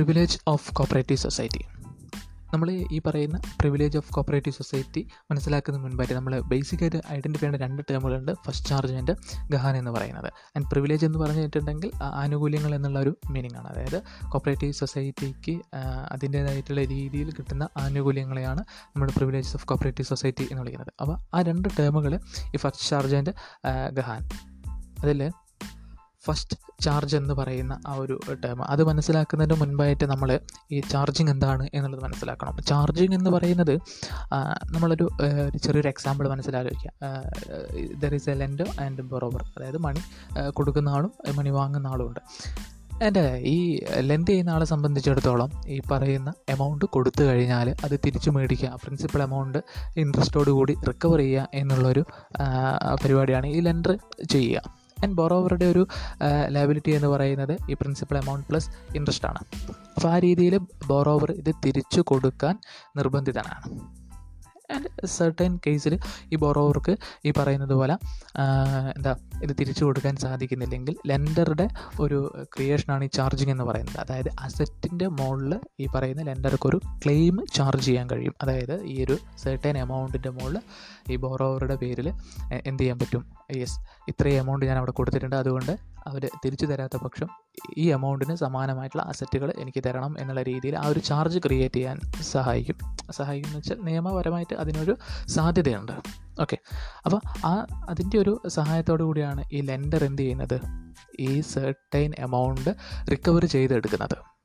Privilege of cooperative society നമ്മൾ ഈ പറയുന്ന പ്രിവിലേജ് ഓഫ് കോപ്പറേറ്റീവ് സൊസൈറ്റി മനസ്സിലാക്കുന്നതിന് മുൻപായിട്ട് നമ്മൾ ബേസിക്കായിട്ട് ഐഡന്റിഫൈ ചെയ്യേണ്ട രണ്ട് ടേമുകളുണ്ട് ഫസ്റ്റ് ചാർജ് ആൻഡ് ഗഹാൻ എന്ന് പറയുന്നത്. ആൻഡ് പ്രിവിലേജ് എന്ന് പറഞ്ഞിട്ടുണ്ടെങ്കിൽ ആനുകൂല്യങ്ങൾ എന്നുള്ള ഒരു മീനിങ് ആണ്. അതായത് കോപ്പറേറ്റീവ് സൊസൈറ്റിക്ക് അതിന്റേതായിട്ടുള്ള രീതിയിൽ കിട്ടുന്ന ആനുകൂല്യങ്ങളെയാണ് നമ്മൾ പ്രിവിലേജ് ഓഫ് കോപ്പറേറ്റീവ് സൊസൈറ്റി എന്ന് വിളിക്കുന്നത്. അപ്പോൾ ആ രണ്ട് ടേമുകൾ ഈ ഫസ്റ്റ് ചാർജ് ആൻഡ് ഗഹാൻ. അതിൽ ഫസ്റ്റ് ചാർജ് എന്ന് പറയുന്ന ആ ഒരു ടേം അത് മനസ്സിലാക്കുന്നതിന് മുൻപായിട്ട് നമ്മൾ ഈ ചാർജിങ് എന്താണ് എന്നുള്ളത് മനസ്സിലാക്കണം. ചാർജിങ് എന്ന് പറയുന്നത് നമ്മളൊരു ചെറിയൊരു example മനസ്സിലാലോചിക്കുക there is a lend and borrower അതായത് മണി കൊടുക്കുന്ന ആളും മണി വാങ്ങുന്ന ആളും ഉണ്ട്. എന്റെ ഈ ലെൻഡ് ചെയ്യുന്ന ആളെ സംബന്ധിച്ചിടത്തോളം ഈ പറയുന്ന എമൗണ്ട് കൊടുത്തു കഴിഞ്ഞാൽ അത് തിരിച്ചു മേടിക്കുക. പ്രിൻസിപ്പൽ എമൗണ്ട് ഇൻട്രസ്റ്റോട് കൂടി റിക്കവർ ചെയ്യുക എന്നുള്ളൊരു പരിപാടിയാണ് ഈ ലെൻഡർ ചെയ്യുക. ആൻഡ് ബൊറോവറുടെ ഒരു ലയബിലിറ്റി എന്ന് പറയുന്നത് ഈ പ്രിൻസിപ്പൽ എമൗണ്ട് പ്ലസ് ഇൻട്രസ്റ്റ് ആണ്. അപ്പോൾ ആ രീതിയിൽ ബോറോവർ ഇത് തിരിച്ചു കൊടുക്കാൻ നിർബന്ധിതനാണ്. ആൻഡ് സെർട്ടൈൻ കേസിൽ ഈ ബോറോവർക്ക് ഈ പറയുന്നത് പോലെ എന്താ ഇത് തിരിച്ചു കൊടുക്കാൻ സാധിക്കുന്നില്ലെങ്കിൽ ലെൻഡറുടെ ഒരു ക്രിയേഷനാണ് ഈ ചാർജിങ് എന്ന് പറയുന്നത്. അതായത് അസറ്റിന്റെ മുകളിൽ ഈ പറയുന്ന ലെൻഡർക്ക് ഒരു ക്ലെയിം ചാർജ് ചെയ്യാൻ കഴിയും. അതായത് ഈ ഒരു സെർട്ടൈൻ എമൗണ്ടിന്റെ മുകളിൽ ഈ ബോറോവറുടെ പേരിൽ എന്ത് ചെയ്യാൻ പറ്റും? യെസ് ഇത്രയും എമൗണ്ട് ഞാൻ അവിടെ കൊടുത്തിട്ടുണ്ട്. അതുകൊണ്ട് അവർ തിരിച്ചു തരാത്ത പക്ഷം ഈ എമൗണ്ടിന് സമാനമായിട്ടുള്ള അസറ്റുകൾ എനിക്ക് തരണം എന്നുള്ള രീതിയിൽ ആ ഒരു ചാർജ് ക്രിയേറ്റ് ചെയ്യാൻ സഹായിക്കും. സഹായിക്കും വെച്ചാൽ നിയമപരമായിട്ട് അതിനൊരു സാധ്യതയുണ്ട്. ഓക്കെ അപ്പോൾ ആ അതിന്റെ ഒരു സഹായത്തോടു കൂടിയാണ് ഈ ലെൻഡർ എന്ത് ചെയ്യുന്നത്? ഈ സെർട്ടൈൻ എമൗണ്ട് റിക്കവർ ചെയ്തെടുക്കുന്നത്.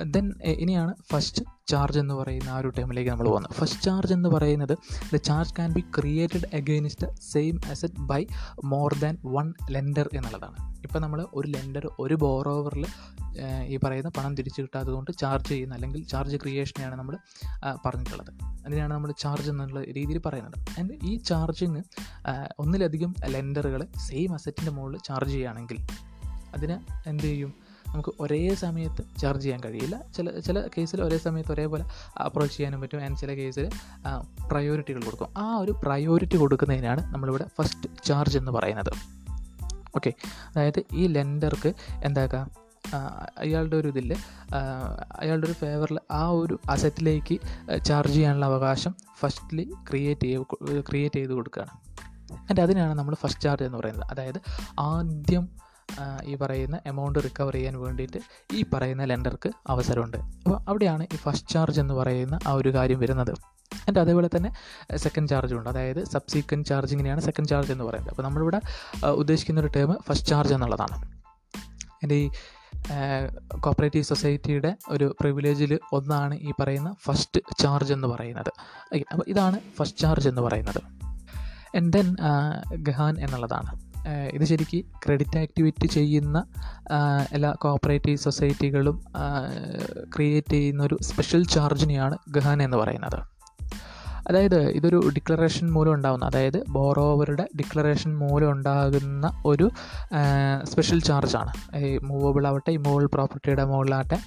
ദെൻ ഇനിയാണ് ഫസ്റ്റ് ചാർജ് എന്ന് പറയുന്ന ആ ഒരു ടൈമിലേക്ക് നമ്മൾ പോകുന്നത്. ഫസ്റ്റ് ചാർജ് എന്ന് പറയുന്നത് the charge can be created against same asset by more than one lender എന്നുള്ളതാണ്. ഇപ്പോൾ നമ്മൾ ഒരു ലെൻഡർ ഒരു ബോറോവറിൽ ഈ പറയുന്ന പണം തിരിച്ചു കിട്ടാത്തത് കൊണ്ട് ചാർജ് ചെയ്യുന്ന അല്ലെങ്കിൽ ചാർജ് ക്രിയേഷനെയാണ് നമ്മൾ പറഞ്ഞിട്ടുള്ളത്. അതിനെയാണ് നമ്മൾ ചാർജ് എന്നുള്ള രീതിയിൽ പറയുന്നത്. ആൻഡ് ഈ ചാർജിങ് ഒന്നിലധികം ലെൻഡറുകൾ സെയിം അസറ്റിന്റെ മുകളിൽ ചാർജ് ചെയ്യുകയാണെങ്കിൽ അതിന് എന്ത് ചെയ്യും? നമുക്ക് ഒരേ സമയത്ത് ചാർജ് ചെയ്യാൻ കഴിയില്ല. ചില ചില കേസിൽ ഒരേ സമയത്ത് ഒരേപോലെ അപ്രോച്ച് ചെയ്യാനും പറ്റും. ആൻഡ് ചില കേസിൽ പ്രയോറിറ്റികൾ കൊടുക്കും. ആ ഒരു പ്രയോറിറ്റി കൊടുക്കുന്നതിനാണ് നമ്മളിവിടെ ഫസ്റ്റ് ചാർജ് എന്ന് പറയുന്നത്. ഓക്കെ അതായത് ഈ ലെൻഡർക്ക് എന്താക്കാം? അയാളുടെ ഒരു ഇതിൽ അയാളുടെ ഒരു ഫേവറിൽ ആ ഒരു അസറ്റിലേക്ക് ചാർജ് ചെയ്യാനുള്ള അവകാശം ഫസ്റ്റ്ലി ക്രിയേറ്റ് ചെയ്ത് ക്രിയേറ്റ് ചെയ്ത് കൊടുക്കുകയാണ് ആൻഡ് അതിനാണ് നമ്മൾ ഫസ്റ്റ് ചാർജ് എന്ന് പറയുന്നത്. അതായത് ആദ്യം ഈ പറയുന്ന എമൗണ്ട് റിക്കവർ ചെയ്യാൻ വേണ്ടിയിട്ട് ഈ പറയുന്ന ലെൻഡർക്ക് അവസരമുണ്ട്. അപ്പോൾ അവിടെയാണ് ഈ ഫസ്റ്റ് ചാർജ് എന്ന് പറയുന്ന ആ ഒരു കാര്യം വരുന്നത്. ആൻഡ് അതേപോലെ തന്നെ സെക്കൻഡ് ചാർജും ഉണ്ട്. അതായത് സബ്സീക്വന്റ് ചാർജിങ്ങിനെയാണ് സെക്കൻഡ് ചാർജ് എന്ന് പറയുന്നത്. അപ്പോൾ നമ്മളിവിടെ ഉദ്ദേശിക്കുന്ന ഒരു ടേം ഫസ്റ്റ് ചാർജ് എന്നുള്ളതാണ്. എന്റെ ഈ കോപ്പറേറ്റീവ് സൊസൈറ്റിയുടെ ഒരു പ്രിവിലേജിൽ ഒന്നാണ് ഈ പറയുന്ന ഫസ്റ്റ് ചാർജ് എന്ന് പറയുന്നത്. അപ്പോൾ ഇതാണ് ഫസ്റ്റ് ചാർജ് എന്ന് പറയുന്നത്. ആൻഡ് ദെൻ ഗഹാൻ എന്നുള്ളതാണ്. ഇത് ശരിക്ക് ക്രെഡിറ്റ് ആക്ടിവിറ്റി ചെയ്യുന്ന എല്ലാ കോപ്പറേറ്റീവ് സൊസൈറ്റികളും ക്രിയേറ്റ് ചെയ്യുന്ന ഒരു സ്പെഷ്യൽ ചാർജിനെയാണ് ഗഹൻ എന്ന് പറയുന്നത്. അതായത് ഇതൊരു ഡിക്ലറേഷൻ മൂലം ഉണ്ടാകുന്ന അതായത് ബോറോവറുടെ ഡിക്ലറേഷൻ മൂലം ഉണ്ടാകുന്ന ഒരു സ്പെഷ്യൽ ചാർജാണ് ഈ മൂവബിൾ ആവട്ടെ ഈ മൂവബിൾ പ്രോപ്പർട്ടിയുടെ മുകളിലാവട്ടെ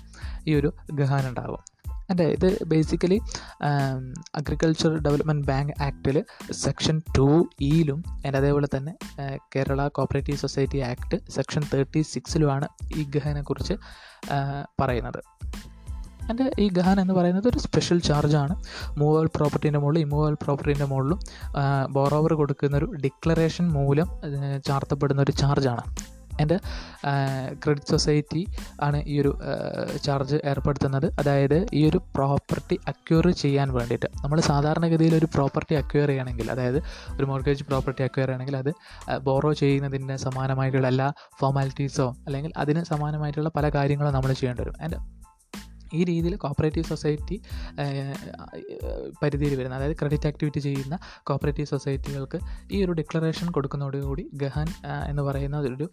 ഈ ഒരു ഗഹാൻ ഉണ്ടാകും അതെ ഇത് ബേസിക്കലി അഗ്രികൾച്ചർ ഡെവലപ്മെന്റ് ബാങ്ക് ആക്ടിൽ സെക്ഷൻ ടു ഇയിലും and അതേപോലെ തന്നെ Kerala cooperative society act section thirty സിക്സിലുമാണ് ഈ ഗഹനെക്കുറിച്ച് പറയുന്നത്. എന്റെ ഈ ഗഹൻ എന്ന് പറയുന്നത് ഒരു സ്പെഷ്യൽ ചാർജാണ് മൂവൽ പ്രോപ്പർട്ടീന്റെ മുകളിൽ ഇമൂവൽ പ്രോപ്പർട്ടീന്റെ മുകളിലും ബോറോവർ കൊടുക്കുന്ന ഒരു ഡിക്ലറേഷൻ മൂലം ചാർത്തപ്പെടുന്ന ഒരു ചാർജാണ് എന്റെ ക്രെഡിറ്റ് സൊസൈറ്റി ആണ് ഈ ഒരു ചാർജ് ഏർപ്പെടുത്തുന്നത്. അതായത് ഈ ഒരു പ്രോപ്പർട്ടി അക്വയർ ചെയ്യാൻ വേണ്ടിയിട്ട്. നമ്മൾ സാധാരണഗതിയിൽ ഒരു പ്രോപ്പർട്ടി അക്വയർ ചെയ്യണമെങ്കിൽ അതായത് ഒരു മോർഗേജ് പ്രോപ്പർട്ടി അക്വയർ ചെയ്യണമെങ്കിൽ അത് ബോറോ ചെയ്യുന്നതിന് സമാനമായിട്ടുള്ള എല്ലാ ഫോർമാലിറ്റീസോ അല്ലെങ്കിൽ അതിന് സമാനമായിട്ടുള്ള പല കാര്യങ്ങളും നമ്മൾ ചെയ്യേണ്ടി വരും. ആൻഡ് ഈ രീതിയിൽ കോപ്പറേറ്റീവ് സൊസൈറ്റി പരിധിയിൽ വരുന്ന അതായത് ക്രെഡിറ്റ് ആക്ടിവിറ്റി ചെയ്യുന്ന കോപ്പറേറ്റീവ് സൊസൈറ്റികൾക്ക് ഈ ഒരു ഡിക്ലറേഷൻ കൊടുക്കുന്നതോടുകൂടി ഗഹാൻ എന്ന് പറയുന്ന ഒരു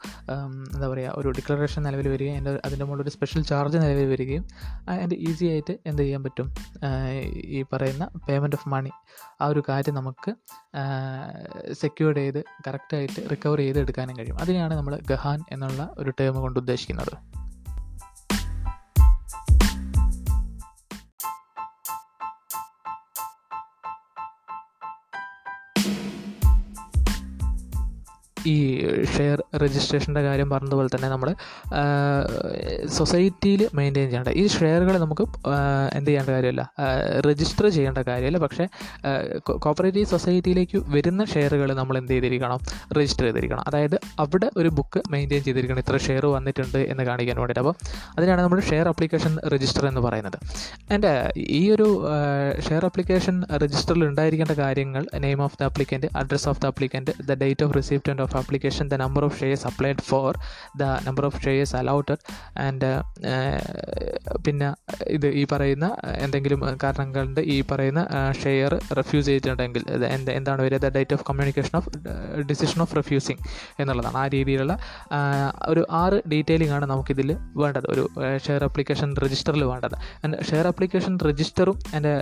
എന്താ പറയുക ഒരു ഡിക്ലറേഷൻ നിലവിൽ വരികയും അതിന്റെ അതിന്റെ മുകളിൽ ഒരു സ്പെഷ്യൽ ചാർജ് നിലവിൽ വരികയും അതിന്റെ ഈസി ആയിട്ട് എന്ത് ചെയ്യാൻ പറ്റും? ഈ പറയുന്ന പേയ്മെന്റ് ഓഫ് മണി ആ ഒരു കാര്യം നമുക്ക് സെക്യൂർഡ് ചെയ്ത് കറക്റ്റായിട്ട് റിക്കവർ ചെയ്ത് എടുക്കാനും കഴിയും. അതിനെയാണ് നമ്മൾ ഗഹാൻ എന്നുള്ള ഒരു ടേം കൊണ്ട് ഉദ്ദേശിക്കുന്നത്. ഈ ഷെയർ രജിസ്ട്രേഷന്റെ കാര്യം പറഞ്ഞതുപോലെ തന്നെ നമ്മൾ സൊസൈറ്റിയിൽ മെയിന്റെയിൻ ചെയ്യേണ്ട ഈ ഷെയറുകൾ നമുക്ക് എന്ത് ചെയ്യേണ്ട കാര്യമില്ല രജിസ്റ്റർ ചെയ്യേണ്ട കാര്യമില്ല. പക്ഷേ കോപ്പറേറ്റീവ് സൊസൈറ്റിയിലേക്ക് വരുന്ന ഷെയറുകൾ നമ്മൾ എന്ത് ചെയ്തിരിക്കണം? രജിസ്റ്റർ ചെയ്തിരിക്കണം. അതായത് അവിടെ ഒരു ബുക്ക് മെയിന്റെയിൻ ചെയ്തിരിക്കണം. ഇത്ര ഷെയർ വന്നിട്ടുണ്ട് എന്ന് കാണിക്കാൻ വേണ്ടിയിട്ട്. അപ്പോൾ അതിനാണ് നമ്മൾ ഷെയർ അപ്ലിക്കേഷൻ രജിസ്റ്റർ എന്ന് പറയുന്നത്. എന്റെ ഈ ഒരു ഷെയർ അപ്ലിക്കേഷൻ രജിസ്റ്ററിൽ ഉണ്ടായിരിക്കേണ്ട കാര്യങ്ങൾ name of the applicant address of the applicant the date of receipt of application the number of shares applied for the number of shares allotted and പിന്നെ ഇത് ഈ പറയുന്ന എന്തെങ്കിലും കാരണം കൊണ്ട് ഈ പറയുന്ന ഷെയർ റെഫ്യൂസ് ചെയ്തിട്ടുണ്ടെങ്കിൽ എന്താണ് വരിക? The date of communication of decision of refusing എന്നുള്ളതാണ്. ആ രീതിയിലുള്ള ഒരു ആറ് ഡീറ്റെയിലിംഗ് ആണ് നമുക്കിതിൽ വേണ്ടത്. ഒരു ഷെയർ അപ്ലിക്കേഷൻ രജിസ്റ്ററിൽ വേണ്ടത്. ആൻഡ് ഷെയർ അപ്ലിക്കേഷൻ രജിസ്റ്ററും എന്റെ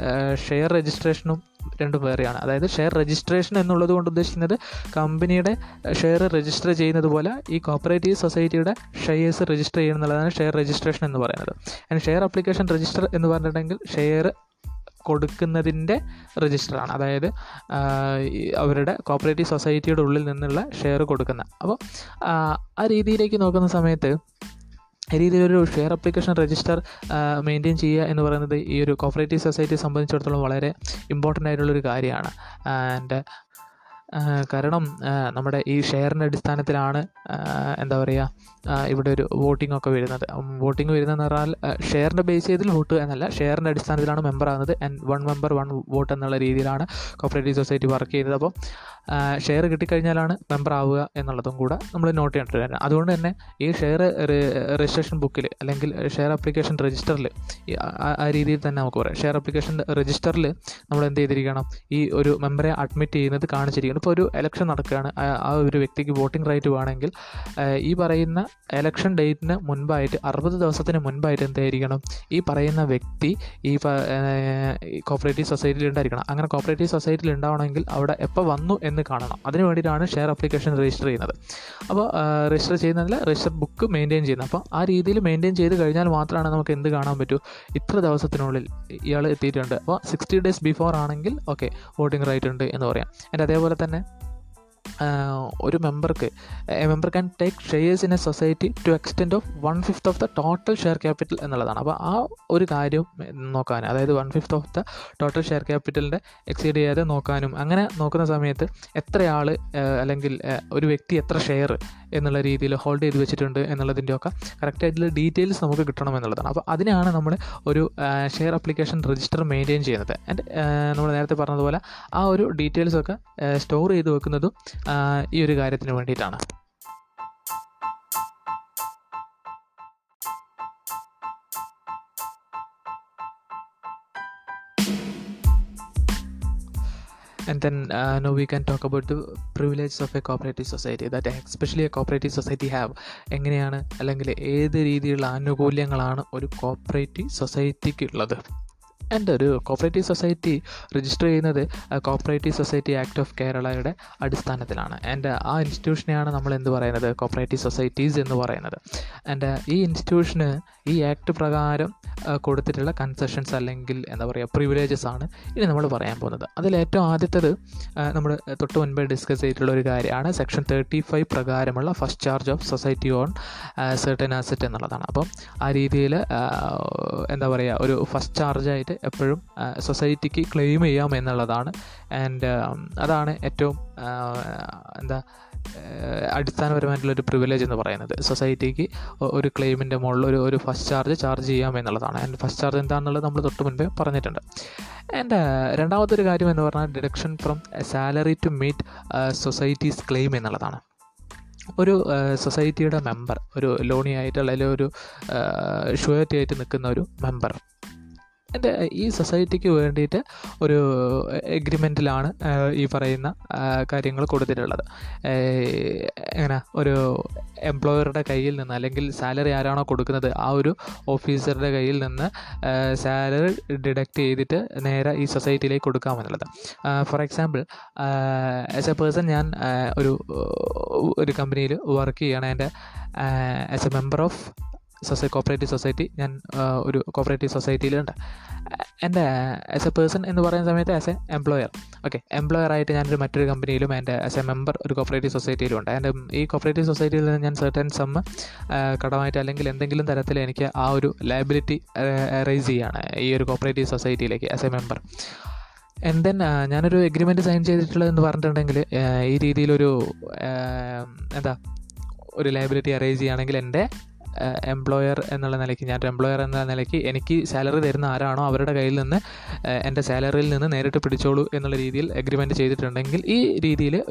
ഷെയർ രജിസ്ട്രേഷനും രണ്ടും വേറെയാണ് അതായത് ഷെയർ രജിസ്ട്രേഷൻ എന്നുള്ളത് കൊണ്ട് ഉദ്ദേശിക്കുന്നത് കമ്പനിയുടെ ഷെയർ രജിസ്റ്റർ ചെയ്യുന്നത് പോലെ ഈ കോപ്പറേറ്റീവ് സൊസൈറ്റിയുടെ ഷെയർസ് രജിസ്റ്റർ ചെയ്യുന്നതാണ് ഷെയർ രജിസ്ട്രേഷൻ എന്ന് പറയുന്നത്. ആൻഡ് ഷെയർ അപ്ലിക്കേഷൻ രജിസ്റ്റർ എന്ന് പറഞ്ഞിട്ടുണ്ടെങ്കിൽ ഷെയർ കൊടുക്കുന്നതിന്റെ രജിസ്റ്ററാണ് അതായത് അവരുടെ കോപ്പറേറ്റീവ് സൊസൈറ്റിയുടെ ഉള്ളിൽ നിന്നുള്ള ഷെയർ കൊടുക്കുന്ന. അപ്പോൾ ആ, രീതിയിലേക്ക് നോക്കുന്ന സമയത്ത് രീതിയിലൊരു ഷെയർ അപ്ലിക്കേഷൻ രജിസ്റ്റർ മെയിന്റെയിൻ ചെയ്യുക എന്ന് പറയുന്നത് ഈ ഒരു കോപ്പറേറ്റീവ് സൊസൈറ്റിയെ സംബന്ധിച്ചിടത്തോളം വളരെ ഇമ്പോർട്ടന്റ് ആയിട്ടുള്ളൊരു കാര്യമാണ്. ആൻഡ് കാരണം നമ്മുടെ ഈ ഷെയറിന്റെ അടിസ്ഥാനത്തിലാണ് എന്താ പറയുക ഇവിടെ ഒരു വോട്ടിംഗ് ഒക്കെ വരുന്നത്. വോട്ടിംഗ് വരുന്നതെന്ന് പറഞ്ഞാൽ ഷെയറിന്റെ ബേസ് ചെയ്തിൽ വോട്ട് എന്നല്ല ഷെയറിന്റെ അടിസ്ഥാനത്തിലാണ് മെമ്പർ ആകുന്നത്. And one member one vote എന്നുള്ള രീതിയിലാണ് കോപ്പറേറ്റീവ് സൊസൈറ്റി വർക്ക് ചെയ്യുന്നത്. അപ്പോൾ ഷെയർ കിട്ടിക്കഴിഞ്ഞാലാണ് മെമ്പർ ആവുക എന്നുള്ളതും കൂടെ നമ്മൾ നോട്ട് ചെയ്യേണ്ട തന്നെ അതുകൊണ്ട് തന്നെ ഈ ഷെയർ രജിസ്ട്രേഷൻ ബുക്കിൽ അല്ലെങ്കിൽ ഷെയർ അപ്ലിക്കേഷൻ രജിസ്റ്ററിൽ ആ രീതിയിൽ തന്നെ നമുക്ക് പറയാം. ഷെയർ അപ്ലിക്കേഷൻ രജിസ്റ്ററിൽ നമ്മൾ എന്ത് ചെയ്തിരിക്കണം? ഈ ഒരു മെമ്പറെ അഡ്മിറ്റ് ചെയ്യുന്നത് കാണിച്ചിരിക്കണം ഇപ്പോൾ ഒരു എലക്ഷൻ നടക്കുകയാണ്. ആ- ഒരു വ്യക്തിക്ക് വോട്ടിംഗ് റൈറ്റ് വേണമെങ്കിൽ ഈ പറയുന്ന എലക്ഷൻ ഡേറ്റിന് മുൻപായിട്ട് അറുപത് ദിവസത്തിന് മുൻപായിട്ട് എന്തായിരിക്കണം? ഈ പറയുന്ന വ്യക്തി ഈ കോപ്പറേറ്റീവ് സൊസൈറ്റിയിൽ ഉണ്ടായിരിക്കണം. അങ്ങനെ കോപ്പറേറ്റീവ് സൊസൈറ്റിയിൽ ഉണ്ടാവണമെങ്കിൽ അവിടെ എപ്പോൾ വന്നു എന്ന് കാണണം. അതിന് വേണ്ടിയിട്ടാണ് ഷെയർ അപ്ലിക്കേഷൻ രജിസ്റ്റർ ചെയ്യുന്നത്. അപ്പോൾ രജിസ്റ്റർ ചെയ്യുന്നതിൽ രജിസ്റ്റർ ബുക്ക് മെയിന്റെയിൻ ചെയ്യുന്നത്. അപ്പോൾ ആ രീതിയിൽ മെയിന്റെയിൻ ചെയ്ത് കഴിഞ്ഞാൽ മാത്രമാണ് നമുക്ക് എന്ത് കാണാൻ പറ്റൂ? ഇത്ര ദിവസത്തിനുള്ളിൽ ഇയാൾ എത്തിയിട്ടുണ്ട്. അപ്പോൾ സിക്സ്റ്റി ഡേയ്സ് ബിഫോർ ആണെങ്കിൽ ഓക്കെ വോട്ടിംഗ് റൈറ്റ് ഉണ്ട് എന്ന് പറയാം. എന്റെ അതേപോലെ തന്നെ né? ഒരു മെമ്പർക്ക് a member can take shares in a society to extend of one fifth of the total share capital എന്നുള്ളതാണ്. അപ്പോൾ ആ ഒരു കാര്യം നോക്കാൻ അതായത് one fifth of the total share ക്യാപിറ്റലിന്റെ exceed ചെയ്യാതെ നോക്കാനും അങ്ങനെ നോക്കുന്ന സമയത്ത് എത്രയാൾ അല്ലെങ്കിൽ ഒരു വ്യക്തി എത്ര ഷെയർ എന്നുള്ള രീതിയിൽ ഹോൾഡ് ചെയ്ത് വെച്ചിട്ടുണ്ട് എന്നുള്ളതിന്റെയൊക്കെ കറക്റ്റായിട്ടുള്ള ഡീറ്റെയിൽസ് നമുക്ക് കിട്ടണം എന്നുള്ളതാണ്. അപ്പോൾ അതിനാണ് നമ്മൾ ഒരു ഷെയർ അപ്ലിക്കേഷൻ രജിസ്റ്റർ മെയിന്റെയിൻ ചെയ്യുന്നത്. ആൻഡ് നമ്മൾ നേരത്തെ പറഞ്ഞതുപോലെ ആ ഒരു ഡീറ്റെയിൽസൊക്കെ സ്റ്റോർ ചെയ്ത് വെക്കുന്നതും ഈ ഒരു കാര്യത്തിന് വേണ്ടിയിട്ടാണ്. And then no we can talk about the privileges of a cooperative society that especially a cooperative society have എങ്ങനെയാണ് അല്ലെങ്കിൽ ഏത് രീതിയിലുള്ള ആനുകൂല്യങ്ങളാണ് ഒരു കോപ്പറേറ്റീവ് സൊസൈറ്റിക്കുള്ളത് എന്റെ ഒരു കോപ്പറേറ്റീവ് സൊസൈറ്റി രജിസ്റ്റർ ചെയ്യുന്നത് കോപ്പറേറ്റീവ് സൊസൈറ്റി ആക്ട് ഓഫ് കേരളയുടെ അടിസ്ഥാനത്തിലാണ്. എന്റെ ആ ഇൻസ്റ്റിറ്റ്യൂഷനെയാണ് നമ്മൾ എന്ത് പറയുന്നത്? കോപ്പറേറ്റീവ് സൊസൈറ്റീസ് എന്ന് പറയുന്നത്. എന്റെ ഈ ഇൻസ്റ്റിറ്റ്യൂഷന് ഈ ആക്ട് പ്രകാരം കൊടുത്തിട്ടുള്ള കൺസെഷൻസ് അല്ലെങ്കിൽ എന്താ പറയുക പ്രിവിലേജസ് ആണ് ഇനി നമ്മൾ പറയാൻ പോകുന്നത്. അതിൽ ഏറ്റവും ആദ്യത്തേത് നമ്മൾ തൊട്ട് മുൻപേ ഡിസ്കസ് ചെയ്തിട്ടുള്ള ഒരു കാര്യമാണ് സെക്ഷൻ തേർട്ടി ഫൈവ് പ്രകാരമുള്ള first charge of society on certain asset എന്നുള്ളതാണ്. അപ്പം ആ രീതിയിൽ എന്താ പറയുക ഒരു ഫസ്റ്റ് ചാർജായിട്ട് എപ്പോഴും സൊസൈറ്റിക്ക് ക്ലെയിം ചെയ്യാം എന്നുള്ളതാണ്. ആൻഡ് അതാണ് ഏറ്റവും എന്താ അടിസ്ഥാനപരമായിട്ടുള്ളൊരു പ്രിവിലേജ് എന്ന് പറയുന്നത്. സൊസൈറ്റിക്ക് ഒരു ക്ലെയിമിന്റെ മുകളിൽ ഒരു ഒരു ഫസ്റ്റ് ചാർജ് ചാർജ് ചെയ്യാം എന്നുള്ളതാണ്. ആൻഡ് ഫസ്റ്റ് ചാർജ് എന്താണെന്നുള്ളത് നമ്മൾ തൊട്ട് മുൻപേ പറഞ്ഞിട്ടുണ്ട്. ആൻഡ് രണ്ടാമത്തെ ഒരു കാര്യം എന്ന് പറഞ്ഞാൽ deduction from salary to meet societies claim എന്നുള്ളതാണ്. ഒരു സൊസൈറ്റിയുടെ മെമ്പർ ഒരു ലോണി ആയിട്ട് അല്ലെങ്കിൽ ഒരു ഷുവറ്റി ആയിട്ട് നിൽക്കുന്ന ഒരു മെമ്പർ എന്റെ ഈ സൊസൈറ്റിക്ക് വേണ്ടിയിട്ട് ഒരു എഗ്രിമെന്റിലാണ് ഈ പറയുന്ന കാര്യങ്ങൾ കൊടുത്തിട്ടുള്ളത്. എങ്ങനെ ഒരു എംപ്ലോയറുടെ കയ്യിൽ നിന്ന് അല്ലെങ്കിൽ സാലറി ആരാണോ കൊടുക്കുന്നത് ആ ഒരു ഓഫീസറുടെ കയ്യിൽ നിന്ന് സാലറി ഡിഡക്റ്റ് ചെയ്തിട്ട് നേരെ ഈ സൊസൈറ്റിയിലേക്ക് കൊടുക്കാമെന്നുള്ളത്. For example as a person ഞാൻ ഒരു ഒരു കമ്പനിയിൽ വർക്ക് ചെയ്യണം. എന്റെ as a member of society cooperative society ഞാൻ ഒരു കോപ്പറേറ്റീവ് സൊസൈറ്റിയിലുണ്ട് എന്റെ ആസ് എ പേഴ്സൺ എന്ന് പറയുന്ന സമയത്ത് as a employer okay employer ആയിട്ട് ഞാനൊരു മറ്റൊരു കമ്പനിയിലും എന്റെ ആസ് എ മെമ്പർ ഒരു കോപ്പറേറ്റീവ് സൊസൈറ്റിയിലും ഉണ്ട്. എന്റെ ഈ കോപ്പറേറ്റീവ് സൊസൈറ്റിയിൽ നിന്ന് ഞാൻ സെർട്ടൻ സമ്മ് കടമായിട്ട് അല്ലെങ്കിൽ എന്തെങ്കിലും തരത്തിൽ എനിക്ക് ആ ഒരു ലയബിലിറ്റി റൈസ് ചെയ്യാണ് ഈ ഒരു cooperative സൊസൈറ്റിയിലേക്ക് as a member and then ഞാനൊരു എഗ്രിമെന്റ് സൈൻ ചെയ്തിട്ടുള്ളതെന്ന് പറഞ്ഞിട്ടുണ്ടെങ്കിൽ ആഹ് ഈ രീതിയിലൊരു എന്താ ഒരു ലയബിലിറ്റി അറേഞ്ച് ചെയ്യുകയാണെങ്കിൽ എന്റെ എംപ്ലോയർ എന്നുള്ള നിലയ്ക്ക് ഞാൻ എംപ്ലോയർ എന്ന നിലയ്ക്ക് എനിക്ക് സാലറി തരുന്ന ആരാണോ അവരുടെ കയ്യിൽ നിന്ന് എന്റെ സാലറിയിൽ നിന്ന് നേരിട്ട് പിടിച്ചോളൂ എന്നുള്ള രീതിയിൽ എഗ്രിമെന്റ് ചെയ്തിട്ടുണ്ടെങ്കിൽ ഈ രീതിയിൽ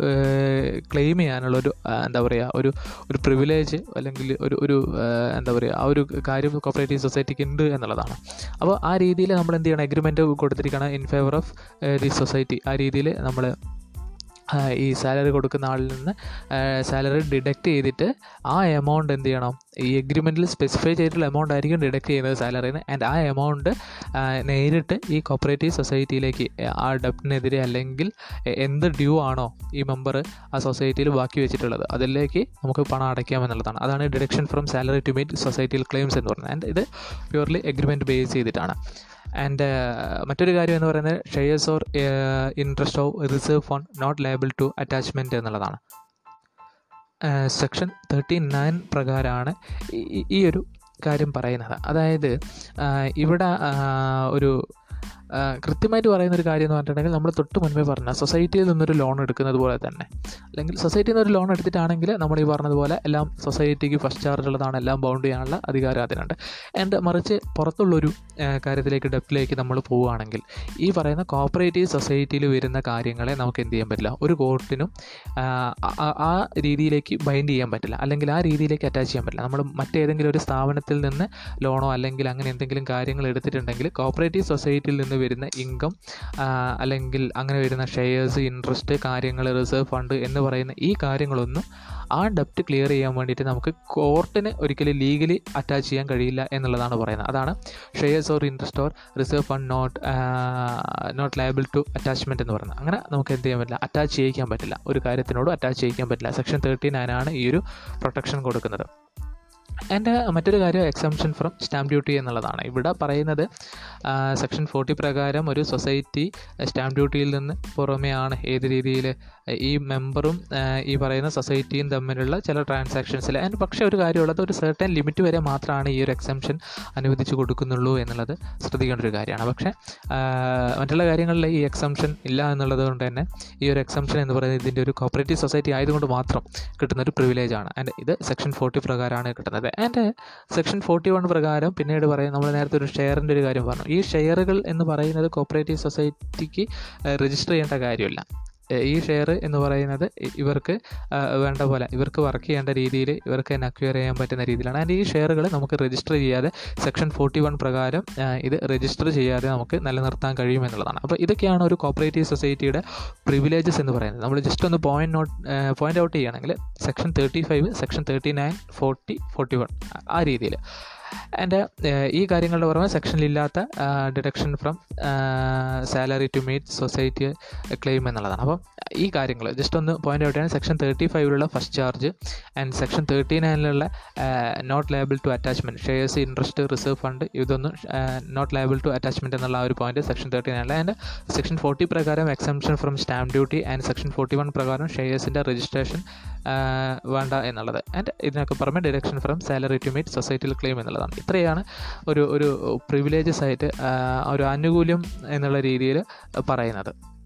ക്ലെയിം ചെയ്യാനുള്ള ഒരു എന്താ പറയുക ഒരു ഒരു പ്രിവിലേജ് അല്ലെങ്കിൽ ഒരു ഒരു എന്താ പറയുക ആ ഒരു കാര്യം കോപ്പറേറ്റീവ് സൊസൈറ്റിക്ക് ഉണ്ട് എന്നുള്ളതാണ്. അപ്പോൾ ആ രീതിയിൽ നമ്മൾ എന്ത് ചെയ്യണം? Agreement കൊടുത്തിരിക്കണം in favour of the society ആ രീതിയിൽ നമ്മൾ ഈ സാലറി കൊടുക്കുന്ന ആളിൽ നിന്ന് സാലറി ഡിഡക്റ്റ് ചെയ്തിട്ട് ആ എമൗണ്ട് എന്ത് ചെയ്യണം? ഈ എഗ്രിമെന്റിൽ സ്പെസിഫൈ ചെയ്തിട്ടുള്ള എമൗണ്ട് ആയിരിക്കും ഡിഡക്റ്റ് ചെയ്യുന്നത് സാലറിന്. ആൻഡ് ആ എമൗണ്ട് നേരിട്ട് ഈ കോപ്പറേറ്റീവ് സൊസൈറ്റിയിലേക്ക് ആ ഡെപ്റ്റിനെതിരെ അല്ലെങ്കിൽ എന്ത് ഡ്യൂ ആണോ ഈ മെമ്പർ ആ സൊസൈറ്റിയിൽ ബാക്കി വെച്ചിട്ടുള്ളത് അതിലേക്ക് നമുക്ക് പണം അടയ്ക്കാം എന്നുള്ളതാണ്. അതാണ് deduction from salary to meet സൊസൈറ്റിയിൽ ക്ലെയിംസ് എന്ന് പറയുന്നത്. ആൻഡ് ഇത് പ്യുവർലി എഗ്രിമെന്റ് ബേസ് ചെയ്തിട്ടാണ്. ആൻഡ് മറ്റൊരു കാര്യം എന്ന് പറയുന്നത് shares or interest of reserve fund not liable to attachment എന്നുള്ളതാണ്. സെക്ഷൻ തേർട്ടി നയൻ പ്രകാരമാണ് ഈ- ഒരു കാര്യം പറയുന്നത്. അതായത് ഇവിടെ ഒരു ആ, കൃത്യമായിട്ട് പറയുന്ന ഒരു കാര്യം എന്ന് പറഞ്ഞിട്ടുണ്ടെങ്കിൽ നമ്മൾ തൊട്ട് മുൻപേ പറഞ്ഞ സൊസൈറ്റിയിൽ നിന്നൊരു ലോൺ എടുക്കുന്നത് പോലെ തന്നെ. അല്ലെങ്കിൽ സൊസൈറ്റിയിൽ നിന്നൊരു ലോൺ എടുത്തിട്ടാണെങ്കിൽ നമ്മൾ ഈ പറഞ്ഞതുപോലെ എല്ലാം സൊസൈറ്റിക്ക് ഫസ്റ്റ് ചാർജ് ഉള്ളതാണ് എല്ലാം ബൗണ്ട് ചെയ്യാനുള്ള അധികാരം അതിനുണ്ട്. ആൻഡ് മറിച്ച് പുറത്തുള്ളൊരു കാര്യത്തിലേക്ക് ഡെപ്റ്റിലേക്ക് നമ്മൾ പോവുകയാണെങ്കിൽ ഈ പറയുന്ന കോപ്പറേറ്റീവ് സൊസൈറ്റിയിൽ വരുന്ന കാര്യങ്ങളെ നമുക്ക് എന്ത് ചെയ്യാൻ പറ്റില്ല. ഒരു കോർട്ടിനും ആ രീതിയിലേക്ക് ബൈൻഡ് ചെയ്യാൻ പറ്റില്ല. അല്ലെങ്കിൽ ആ രീതിയിലേക്ക് അറ്റാച്ച് ചെയ്യാൻ പറ്റില്ല. നമ്മൾ മറ്റേതെങ്കിലും ഒരു സ്ഥാപനത്തിൽ നിന്ന് ലോണോ അല്ലെങ്കിൽ അങ്ങനെ എന്തെങ്കിലും കാര്യങ്ങൾ എടുത്തിട്ടുണ്ടെങ്കിൽ കോപ്പറേറ്റീവ് സൊസൈറ്റിയിൽ നിന്ന് വരുന്ന ഇൻകം അല്ലെങ്കിൽ അങ്ങനെ വരുന്ന ഷെയർസ് ഇൻട്രസ്റ്റ് കാര്യങ്ങൾ റിസർവ് ഫണ്ട് എന്ന് പറയുന്ന ഈ കാര്യങ്ങളൊന്നും ആ ഡെപ്റ്റ് ക്ലിയർ ചെയ്യാൻ വേണ്ടിയിട്ട് നമുക്ക് കോർട്ടിന് ഒരിക്കലും ലീഗലി അറ്റാച്ച് ചെയ്യാൻ കഴിയില്ല എന്നുള്ളതാണ് പറയുന്നത്. അതാണ് shares or interest or reserve fund not not liable to attachment എന്ന് പറയുന്നത്. അങ്ങനെ നമുക്ക് എന്ത് ചെയ്യാൻ പറ്റില്ല? അറ്റാച്ച് ചെയ്യിക്കാൻ പറ്റില്ല. ഒരു കാര്യത്തിനോട് അറ്റാച്ച് ചെയ്യിക്കാൻ പറ്റില്ല. സെക്ഷൻ തേർട്ടി നയനാണ് ഈ ഒരു പ്രൊട്ടക്ഷൻ കൊടുക്കുന്നത്. എന്റെ മറ്റൊരു കാര്യം എക്സംഷൻ ഫ്രം സ്റ്റാമ്പ് ഡ്യൂട്ടി എന്നുള്ളതാണ്. ഇവിടെ പറയുന്നത് സെക്ഷൻ ഫോർട്ടി പ്രകാരം ഒരു സൊസൈറ്റി സ്റ്റാമ്പ് ഡ്യൂട്ടിയിൽ നിന്ന് പുറമെയാണ് ഏത് രീതിയിൽ ഈ മെമ്പറും ഈ പറയുന്ന സൊസൈറ്റിയും തമ്മിലുള്ള ചില ട്രാൻസാക്ഷൻസിൽ അതിന് പക്ഷേ ഒരു കാര്യമുള്ളത് ഒരു സെർട്ടൻ ലിമിറ്റ് വരെ മാത്രമാണ് ഈ ഒരു എക്സംഷൻ അനുവദിച്ചു കൊടുക്കുന്നുള്ളൂ എന്നുള്ളത് ശ്രദ്ധിക്കേണ്ട ഒരു കാര്യമാണ്. പക്ഷേ മറ്റുള്ള കാര്യങ്ങളിൽ ഈ എക്സംഷൻ ഇല്ല എന്നുള്ളത് കൊണ്ട് തന്നെ ഈ ഒരു എക്സംഷൻ എന്ന് പറയുന്നത് ഇതിന്റെ ഒരു കോപ്പറേറ്റീവ് സൊസൈറ്റി ആയതുകൊണ്ട് മാത്രം കിട്ടുന്ന ഒരു പ്രിവിലേജ് ആണ്. ആൻഡ് ഇത് സെക്ഷൻ ഫോർട്ടി പ്രകാരമാണ് കിട്ടുന്നത്. ആൻഡ് സെക്ഷൻ ഫോർട്ടി വൺ പ്രകാരം പിന്നീട് പറയും നമ്മൾ നേരത്തെ ഒരു ഷെയറിന്റെ ഒരു കാര്യം പറഞ്ഞു. ഈ ഷെയറുകൾ എന്ന് പറയുന്നത് കോപ്പറേറ്റീവ് സൊസൈറ്റിക്ക് രജിസ്റ്റർ ചെയ്യേണ്ട കാര്യമില്ല. ഈ ഷെയർ എന്ന് പറയുന്നത് ഇവർക്ക് വേണ്ട പോലെ ഇവർക്ക് വർക്ക് ചെയ്യേണ്ട രീതിയിൽ ഇവർക്ക് തന്നെ അക്വയർ ചെയ്യാൻ പറ്റുന്ന രീതിയിലാണ്. ആൻഡ് ഈ ഷെയറുകൾ നമുക്ക് രജിസ്റ്റർ ചെയ്യാതെ സെക്ഷൻ ഫോർട്ടി വൺ പ്രകാരം ഇത് രജിസ്റ്റർ ചെയ്യാതെ നമുക്ക് നിലനിർത്താൻ കഴിയും എന്നുള്ളതാണ്. അപ്പോൾ ഇതൊക്കെയാണ് ഒരു കോപ്പറേറ്റീവ് സൊസൈറ്റിയുടെ പ്രിവിലേജസ് എന്ന് പറയുന്നത്. നമ്മൾ ജസ്റ്റ് ഒന്ന് പോയിന്റ് നോട്ട് പോയിന്റ് ഔട്ട് ചെയ്യുകയാണെങ്കിൽ section thirty five section thirty nine forty forty one ആ രീതിയിൽ ആൻഡ് ഈ കാര്യങ്ങളുടെ പുറമെ സെക്ഷനിലില്ലാത്ത deduction from salary to meet society claim എന്നുള്ളതാണ്. അപ്പം ഈ കാര്യങ്ങൾ ജസ്റ്റ് ഒന്ന് പോയിന്റ് ഔട്ട് ചെയ്യാൻ section thirty ഫൈവിലുള്ള first charge and section thirty നയനിലുള്ള not liable to attachment shares interest reserve fund ഇതൊന്നും നോട്ട് ലയബിൾ ടു അറ്റാച്ച്മെന്റ് എന്നുള്ള ആ ഒരു പോയിന്റ് സെക്ഷൻ തേർട്ടി നയനിലെ ആൻഡ് സെക്ഷൻ ഫോർട്ടി പ്രകാരം exemption from stamp duty and section forty one പ്രകാരം ഷെയർസിന്റെ registration വേണ്ട എന്നുള്ളത്. ആൻഡ് ഇതിനൊക്കെ പുറമെ deduction from salary to meet സൊസൈറ്റിയിൽ ക്ലെയിം എന്നുള്ളതാണ്. ഇത്രയാണ് ഒരു ഒരു പ്രിവിലേജസ് ആയിട്ട് ഒരു ആനുകൂല്യം എന്നുള്ള രീതിയിൽ പറയുന്നത്.